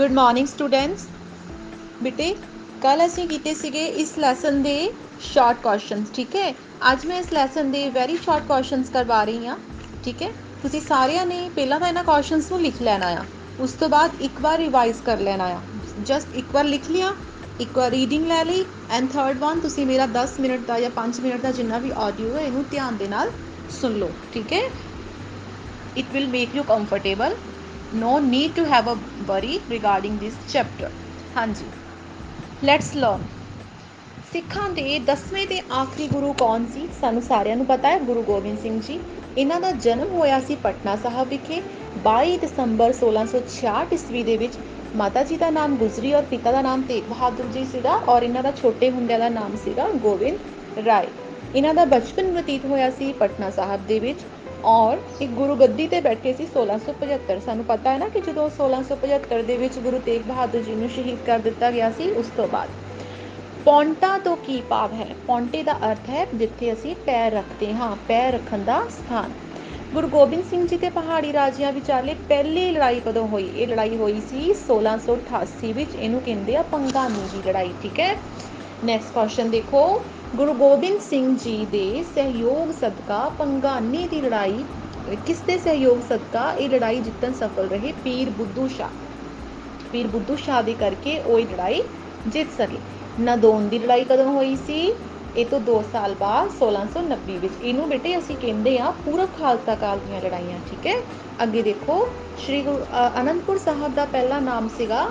Good morning students ਬੇਟੇ ਕੱਲ ਅਸੀਂ ਕੀਤੇ ਸੀਗੇ ਇਸ ਲੈਸਨ ਦੇ ਸ਼ਾਰਟ ਕੁਐਸਚਨਸ ਠੀਕ ਹੈ? ਅੱਜ ਮੈਂ ਇਸ ਲੈਸਨ ਦੇ ਵੈਰੀ ਸ਼ਾਰਟ ਕੁਐਸਚਨਸ ਕਰਵਾ ਰਹੀ ਹਾਂ, ਠੀਕ ਹੈ? ਤੁਸੀਂ ਸਾਰਿਆਂ ਨੇ ਪਹਿਲਾਂ ਤਾਂ ਇਹਨਾਂ ਕੁਐਸਚਨਸ ਨੂੰ ਲਿਖ ਲੈਣਾ ਆ। ਉਸ ਤੋਂ ਬਾਅਦ ਇੱਕ ਵਾਰ ਰਿਵਾਈਜ਼ ਕਰ ਲੈਣਾ ਆ। ਜਸਟ ਇੱਕ ਵਾਰ ਲਿਖ ਲਿਆ, ਇੱਕ ਵਾਰ ਰੀਡਿੰਗ ਲੈ ਲਈ ਐਂਡ ਥਰਡ ਵਨ ਤੁਸੀਂ ਮੇਰਾ 10 ਮਿੰਟ ਦਾ ਜਾਂ 5 ਮਿੰਟ ਦਾ ਜਿੰਨਾ ਵੀ ਆਡੀਓ ਹੈ, ਇਹਨੂੰ ਧਿਆਨ ਦੇ ਨਾਲ ਸੁਣ ਲਓ, ਠੀਕ ਹੈ? It will make you comfortable. No need to have a worry regarding this chapter. ਹਾਂਜੀ। ਲੈਟਸ ਲਰਨ ਸਿੱਖਾਂ ਦੇ 10ਵੇਂ ਤੇ ਆਖਰੀ ਗੁਰੂ ਕੌਣ ਸੀ? ਸਾਨੂੰ ਸਾਰਿਆਂ ਨੂੰ ਪਤਾ ਹੈ, ਗੁਰੂ ਗੋਬਿੰਦ ਸਿੰਘ ਜੀ। ਇਹਨਾਂ ਦਾ ਜਨਮ ਹੋਇਆ ਸੀ ਪਟਨਾ ਸਾਹਿਬ ਵਿਖੇ 22 ਦਸੰਬਰ 1666 ਈਸਵੀ ਦੇ ਵਿੱਚ। ਮਾਤਾ ਜੀ ਦਾ ਨਾਮ ਗੁਜਰੀ ਔਰ ਪਿਤਾ ਦਾ ਨਾਮ ਤੇਗ ਬਹਾਦਰ ਜੀ ਸੀਗਾ ਔਰ ਇਹਨਾਂ ਦਾ ਛੋਟੇ ਹੁੰਦਿਆਂ ਦਾ ਨਾਮ ਸੀਗਾ ਗੋਬਿੰਦ ਰਾਏ। ਇਹਨਾਂ ਦਾ ਬਚਪਨ ਬਤੀਤ ਹੋਇਆ ਸੀ ਪਟਨਾ ਸਾਹਿਬ ਦੇ ਵਿੱਚ। ਔਰ ਇੱਕ ਗੁਰੂ ਗੱਦੀ ਤੇ ਬੈਠੇ ਸੀ 1675 ਸਾਨੂੰ ਪਤਾ ਹੈ ਨਾ ਕਿ ਜਦੋਂ 1675 ਦੇ ਵਿੱਚ ਗੁਰੂ ਤੇਗ ਬਹਾਦਰ ਜੀ ਨੂੰ ਸ਼ਹੀਦ ਕਰ ਦਿੱਤਾ ਗਿਆ ਸੀ, ਉਸ ਤੋਂ ਬਾਅਦ। ਪੌਂਟਾ ਤੋਂ ਕੀ ਭਾਵ ਹੈ? ਪੌਂਟੇ ਦਾ ਅਰਥ ਹੈ ਜਿੱਥੇ ਅਸੀਂ ਪੈਰ ਰੱਖਦੇ ਹਾਂ, ਪੈਰ ਰੱਖਣ ਦਾ ਸਥਾਨ। ਗੁਰੂ ਗੋਬਿੰਦ ਸਿੰਘ ਜੀ ਤੇ ਪਹਾੜੀ ਰਾਜਿਆਂ ਵਿਚਾਲੇ ਪਹਿਲੀ ਲੜਾਈ ਕਦੋਂ ਹੋਈ? ਇਹ ਲੜਾਈ ਹੋਈ ਸੀ 1688 ਵਿੱਚ। ਇਹਨੂੰ ਕਹਿੰਦੇ ਆ ਪੰਗਾਨੀ ਦੀ ਲੜਾਈ, ਠੀਕ ਹੈ? ਨੈਕਸਟ ਕੁਐਸਚਨ ਦੇਖੋ। ਗੁਰੂ ਗੋਬਿੰਦ ਸਿੰਘ ਜੀ ਦੇ ਸਹਿਯੋਗ ਸਦਕਾ ਪੰਗਾਨੀ ਦੀ ਲੜਾਈ ਕਿਸ ਦੇ ਸਹਿਯੋਗ ਸਦਕਾ ਇਹ ਲੜਾਈ ਜਿੱਤਣ ਸਫਲ ਰਹੇ ਪੀਰ ਬੁੱਧੂ ਸ਼ਾਹ। ਪੀਰ ਬੁੱਧੂ ਸ਼ਾਹ ਦੇ ਕਰਕੇ ਉਹ ਇਹ ਲੜਾਈ ਜਿੱਤ ਸਕੇ। ਨਦੌਨ ਦੀ ਲੜਾਈ ਕਦੋਂ ਹੋਈ ਸੀ? ਇਹ ਤੋਂ 2 ਸਾਲ ਬਾਅਦ 1690 ਵਿੱਚ। ਇਹਨੂੰ ਬੇਟੇ ਅਸੀਂ ਕਹਿੰਦੇ ਆ ਪੂਰਵ ਖਾਲਸਾ ਕਾਲ ਦੀਆਂ ਲੜਾਈਆਂ, ਠੀਕ ਹੈ? ਅੱਗੇ ਦੇਖੋ, ਸ਼੍ਰੀ ਗੁਰੂ ਅਨੰਦਪੁਰ ਸਾਹਿਬ ਦਾ ਪਹਿਲਾ ਨਾਮ ਸੀਗਾ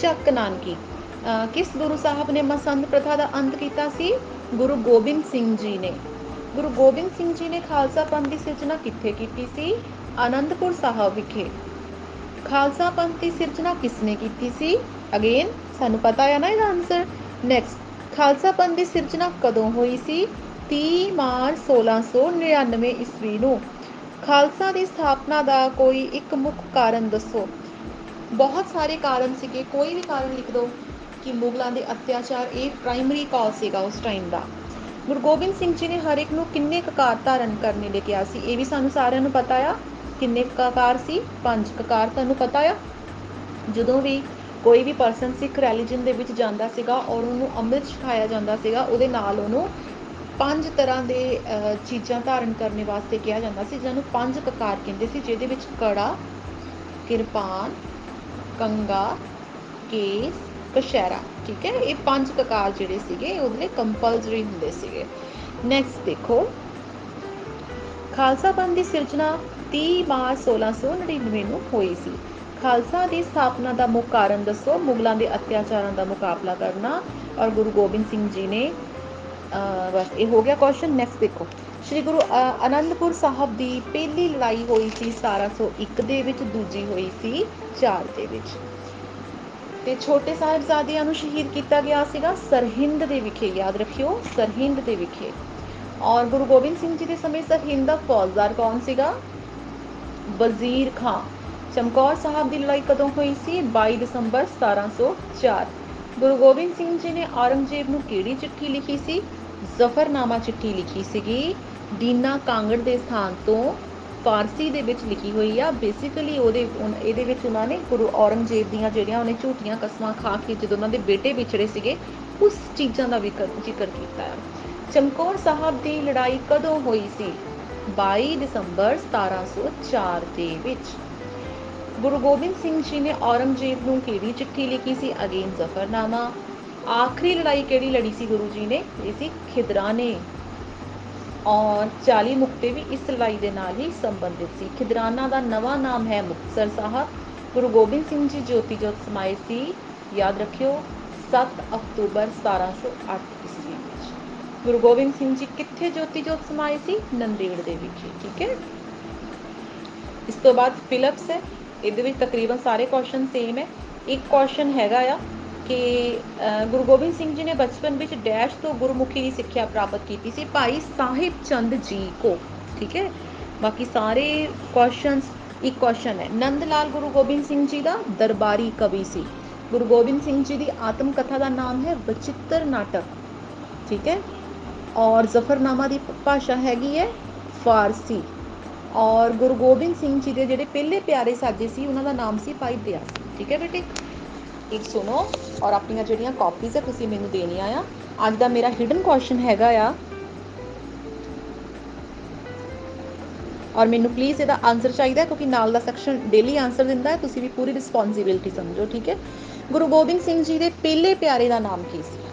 ਚੱਕ ਨਾਨਕੀ। ਕਿਸ ਗੁਰੂ ਸਾਹਿਬ ਨੇ ਮਸੰਦ ਪ੍ਰਥਾ ਦਾ ਅੰਤ ਕੀਤਾ ਸੀ? ਗੁਰੂ ਗੋਬਿੰਦ ਸਿੰਘ ਜੀ ਨੇ। ਗੁਰੂ ਗੋਬਿੰਦ ਸਿੰਘ ਜੀ ਨੇ ਖਾਲਸਾ ਪੰਥ ਦੀ ਸਿਰਜਣਾ ਕਿੱਥੇ ਕੀਤੀ ਸੀ? ਆਨੰਦਪੁਰ ਸਾਹਿਬ ਵਿਖੇ। ਖਾਲਸਾ ਪੰਥ ਦੀ ਸਿਰਜਣਾ ਕਿਸ ਨੇ ਕੀਤੀ ਸੀ? ਅਗੇਨ ਸਾਨੂੰ ਪਤਾ ਹੈ ਨਾ ਇਹਦਾ ਆਨਸਰ ਨੈਕਸਟ ਖਾਲਸਾ ਪੰਥ ਦੀ ਸਿਰਜਣਾ ਕਦੋਂ ਹੋਈ ਸੀ? 30 ਮਾਰਚ 1699 ਈਸਵੀ ਨੂੰ। ਖਾਲਸਾ ਦੀ ਸਥਾਪਨਾ ਦਾ ਕੋਈ ਇੱਕ ਮੁੱਖ ਕਾਰਨ ਦੱਸੋ। ਬਹੁਤ ਸਾਰੇ ਕਾਰਨ ਸੀਗੇ, ਕੋਈ ਵੀ ਕਾਰਨ ਲਿਖ ਦਿਓ। ਕਿ ਮੁਗਲਾਂ ਦੇ ਅਤਿਆਚਾਰ ਇਹ ਪ੍ਰਾਇਮਰੀ ਕਾਜ਼ ਸੀਗਾ ਉਸ ਟਾਈਮ ਦਾ। ਗੁਰੂ ਗੋਬਿੰਦ ਸਿੰਘ ਜੀ ਨੇ ਹਰ ਇੱਕ ਨੂੰ ਕਿੰਨੇ ਕਕਾਰ ਧਾਰਨ ਕਰਨੇ ਲਈ ਕਿਹਾ ਸੀ, ਇਹ ਵੀ ਸਾਨੂੰ ਸਾਰਿਆਂ ਨੂੰ ਪਤਾ ਆ, ਕਿੰਨੇ ਕਕਾਰ ਸੀ, ਪੰਜ ਕਕਾਰ ਤੁਹਾਨੂੰ ਪਤਾ ਆ। ਜਦੋਂ ਵੀ ਕੋਈ ਵੀ ਪਰਸਨ ਸਿੱਖ ਰਿਲੀਜੀਅਨ ਦੇ ਵਿੱਚ ਜਾਂਦਾ ਸੀਗਾ ਔਰ ਉਹਨੂੰ ਅੰਮ੍ਰਿਤ ਛਕਾਇਆ ਜਾਂਦਾ ਸੀਗਾ, ਉਹਦੇ ਨਾਲ ਉਹਨੂੰ ਪੰਜ ਤਰ੍ਹਾਂ ਦੇ ਚੀਜ਼ਾਂ ਧਾਰਨ ਕਰਨ ਵਾਸਤੇ ਕਿਹਾ ਜਾਂਦਾ ਸੀ, ਜਿਹਨੂੰ ਪੰਜ ਕਕਾਰ ਕਹਿੰਦੇ ਸੀ, ਜਿਹਦੇ ਵਿੱਚ ਕੜਾ, ਕਿਰਪਾਨ, ਕੰਗਾ, ਕੇਸ ਕਸ਼ਹਿਰਾ ਠੀਕ ਹੈ? ਇਹ ਪੰਜ ਕਕਾਰ ਜਿਹੜੇ ਸੀਗੇ ਉਹਦੇ ਲਈ ਕੰਪਲਸਰੀ ਹੁੰਦੇ ਸੀਗੇ। ਨੈਕਸਟ ਦੇਖੋ। ਖਾਲਸਾ ਪੰਥ ਦੀ ਸਿਰਜਣਾ 30 ਮਾਰਚ 1699 ਨੂੰ ਹੋਈ ਸੀ। ਖਾਲਸਾ ਦੀ ਸਥਾਪਨਾ ਦਾ ਮੁੱਖ ਕਾਰਨ ਦੱਸੋ। ਮੁਗਲਾਂ ਦੇ ਅਤਿਆਚਾਰਾਂ ਦਾ ਮੁਕਾਬਲਾ ਕਰਨਾ ਔਰ ਗੁਰੂ ਗੋਬਿੰਦ ਸਿੰਘ ਜੀ ਨੇ ਬਸ ਇਹ ਹੋ ਗਿਆ ਕੁਐਸਚਨ ਨੈਕਸਟ ਦੇਖੋ। ਸ਼੍ਰੀ ਗੁਰੂ ਆਨੰਦਪੁਰ ਸਾਹਿਬ ਦੀ ਪਹਿਲੀ ਲੜਾਈ ਹੋਈ ਸੀ 1701 ਦੇ ਵਿੱਚ, ਦੂਜੀ ਹੋਈ ਸੀ 4 ਦੇ ਵਿੱਚ। ਤੇ ਛੋਟੇ ਸਾਹਿਬਜ਼ਾਦਿਆਂ ਨੂੰ ਸ਼ਹੀਦ ਕੀਤਾ ਗਿਆ ਸੀਗਾ ਸਰਹਿੰਦ ਦੇ ਵਿਖੇ, ਯਾਦ ਰੱਖਿਓ, ਸਰਹਿੰਦ ਦੇ ਵਿਖੇ। ਔਰ ਗੁਰੂ ਗੋਬਿੰਦ ਸਿੰਘ ਜੀ ਦੇ ਸਮੇਂ ਸਰਹਿੰਦ ਦਾ ਫੌਜਦਾਰ ਕੌਣ ਸੀਗਾ? ਵਜ਼ੀਰ ਖਾਨ ਚਮਕੌਰ ਸਾਹਿਬ ਦੀ ਲੜਾਈ ਕਦੋਂ ਹੋਈ ਸੀ? 22 ਦਸੰਬਰ 1704 ਗੁਰੂ ਗੋਬਿੰਦ ਸਿੰਘ ਜੀ ਨੇ ਔਰੰਗਜ਼ੇਬ ਨੂੰ ਕਿਹੜੀ ਚਿੱਠੀ ਲਿਖੀ ਸੀ? ਜ਼ਫਰਨਾਮਾ ਚਿੱਠੀ ਲਿਖੀ ਸੀਗੀ। ਦੀਨਾ ਕਾਂਗੜ ਦੇ ਸਥਾਨ ਤੋਂ ਫਾਰਸੀ ਦੇ ਵਿੱਚ ਲਿਖੀ ਹੋਈ ਆ। ਬੇਸਿਕਲੀ ਉਹਦੇ ਇਹਦੇ ਵਿੱਚ ਉਹਨਾਂ ਨੇ ਗੁਰੂ ਔਰੰਗਜ਼ੇਬ ਦੀਆਂ ਜਿਹੜੀਆਂ ਉਹਨੇ ਝੂਠੀਆਂ ਕਸਮਾਂ ਖਾ ਕੇ ਜਦੋਂ ਉਹਨਾਂ ਦੇ ਬੇਟੇ ਵਿਛੜੇ ਸੀਗੇ, ਉਸ ਚੀਜ਼ਾਂ ਦਾ ਵੀ ਜ਼ਿਕਰ ਕੀਤਾ ਹੈ ਚਮਕੌਰ ਸਾਹਿਬ ਦੀ ਲੜਾਈ ਕਦੋਂ ਹੋਈ ਸੀ? 22 ਦਸੰਬਰ 1704 ਦੇ ਵਿੱਚ। ਗੁਰੂ ਗੋਬਿੰਦ ਸਿੰਘ ਜੀ ਨੇ ਔਰੰਗਜ਼ੇਬ ਨੂੰ ਕਿਹੜੀ ਚਿੱਠੀ ਲਿਖੀ ਸੀ? ਅਗੇਨ ਜ਼ਫਰਨਾਮਾ। ਆਖਰੀ ਲੜਾਈ ਕਿਹੜੀ ਲੜੀ ਸੀ ਗੁਰੂ ਜੀ ਨੇ? ਇਹ ਸੀ ਖਿਦਰਾਨੇ। ਔਰ 40 ਮੁਕਤੇ ਵੀ ਇਸ ਲੜਾਈ ਦੇ ਨਾਲ ਹੀ ਸੰਬੰਧਿਤ ਸੀ। ਖਿਦਰਾਨਾ ਦਾ ਨਵਾਂ ਨਾਮ ਹੈ ਮੁਕਤਸਰ ਸਾਹਿਬ। ਗੁਰੂ ਗੋਬਿੰਦ ਸਿੰਘ ਜੀ ਜੋਤੀ ਜੋਤ ਸਮਾਏ ਸੀ। ਯਾਦ ਰੱਖਿਓ 7 ਅਕਤੂਬਰ 1708 ਈਸਵੀ ਵਿੱਚ। ਗੁਰੂ ਗੋਬਿੰਦ ਸਿੰਘ ਜੀ ਕਿੱਥੇ ਜੋਤੀ ਜੋਤ ਸਮਾਏ ਸੀ? ਨੰਦੇੜ ਦੇ ਵਿਖੇ ਠੀਕ ਹੈ? ਇਸ ਤੋਂ ਬਾਅਦ ਫਿਲਿਪਸ ਹੈ। ਇਹਦੇ ਵਿੱਚ ਤਕਰੀਬਨ ਸਾਰੇ ਕੁਐਸਚਨ ਸੇਮ ਹੈ। ਇੱਕ ਕੁਐਸਚਨ ਹੈਗਾ ਆ ਕਿ ਗੁਰੂ ਗੋਬਿੰਦ ਸਿੰਘ ਜੀ ਨੇ ਬਚਪਨ ਵਿੱਚ ਡੈਸ਼ ਤੋਂ ਗੁਰਮੁਖੀ ਦੀ ਸਿੱਖਿਆ ਪ੍ਰਾਪਤ ਕੀਤੀ ਸੀ ਭਾਈ ਸਾਹਿਬ ਚੰਦ ਜੀ ਕੋ ਠੀਕ ਹੈ ਬਾਕੀ ਸਾਰੇ ਕੁਐਸਚਨਸ ਇੱਕ ਕੁਐਸਚਨ ਹੈ ਨੰਦ ਲਾਲ ਗੁਰੂ ਗੋਬਿੰਦ ਸਿੰਘ ਜੀ ਦਾ ਦਰਬਾਰੀ ਕਵੀ ਸੀ ਗੁਰੂ ਗੋਬਿੰਦ ਸਿੰਘ ਜੀ ਦੀ ਆਤਮ ਕਥਾ ਦਾ ਨਾਮ ਹੈ ਬਚਿੱਤਰ ਨਾਟਕ ਠੀਕ ਹੈ ਔਰ ਜ਼ਫਰਨਾਮਾ ਦੀ ਭਾਸ਼ਾ ਹੈਗੀ ਹੈ ਫਾਰਸੀ ਔਰ ਗੁਰੂ ਗੋਬਿੰਦ ਸਿੰਘ ਜੀ ਦੇ ਜਿਹੜੇ ਪਹਿਲੇ ਪਿਆਰੇ ਸਾਜੇ ਸੀ ਉਹਨਾਂ ਦਾ ਨਾਮ ਸੀ ਭਾਈ ਦਇਆ ਸਿੰਘ ਠੀਕ ਹੈ ਬੇਟੇ ਇੱਕ ਸੁਣੋ। ਔਰ ਆਪਣੀਆਂ ਜਿਹੜੀਆਂ ਕਾਪੀਜ਼ ਹੈ ਤੁਸੀਂ ਮੈਨੂੰ ਦੇਣੀਆਂ ਆ। ਅੱਜ ਦਾ ਮੇਰਾ ਹਿਡਨ ਕੁਐਸਚਨ ਹੈਗਾ ਆ। ਔਰ ਮੈਨੂੰ ਪਲੀਜ਼ ਇਹਦਾ ਆਨਸਰ ਚਾਹੀਦਾ ਹੈ, ਕਿਉਂਕਿ ਨਾਲ ਦਾ ਸੈਕਸ਼ਨ ਡੇਲੀ ਆਨਸਰ ਦਿੰਦਾ ਹੈ। ਤੁਸੀਂ ਵੀ ਪੂਰੀ ਰਿਸਪੌਂਸਿਬਿਲਟੀ ਸਮਝੋ, ਠੀਕ ਹੈ। ਗੁਰੂ ਗੋਬਿੰਦ ਸਿੰਘ ਜੀ ਦੇ ਪਹਿਲੇ ਪਿਆਰੇ ਦਾ ਨਾਮ ਕੀ ਸੀ?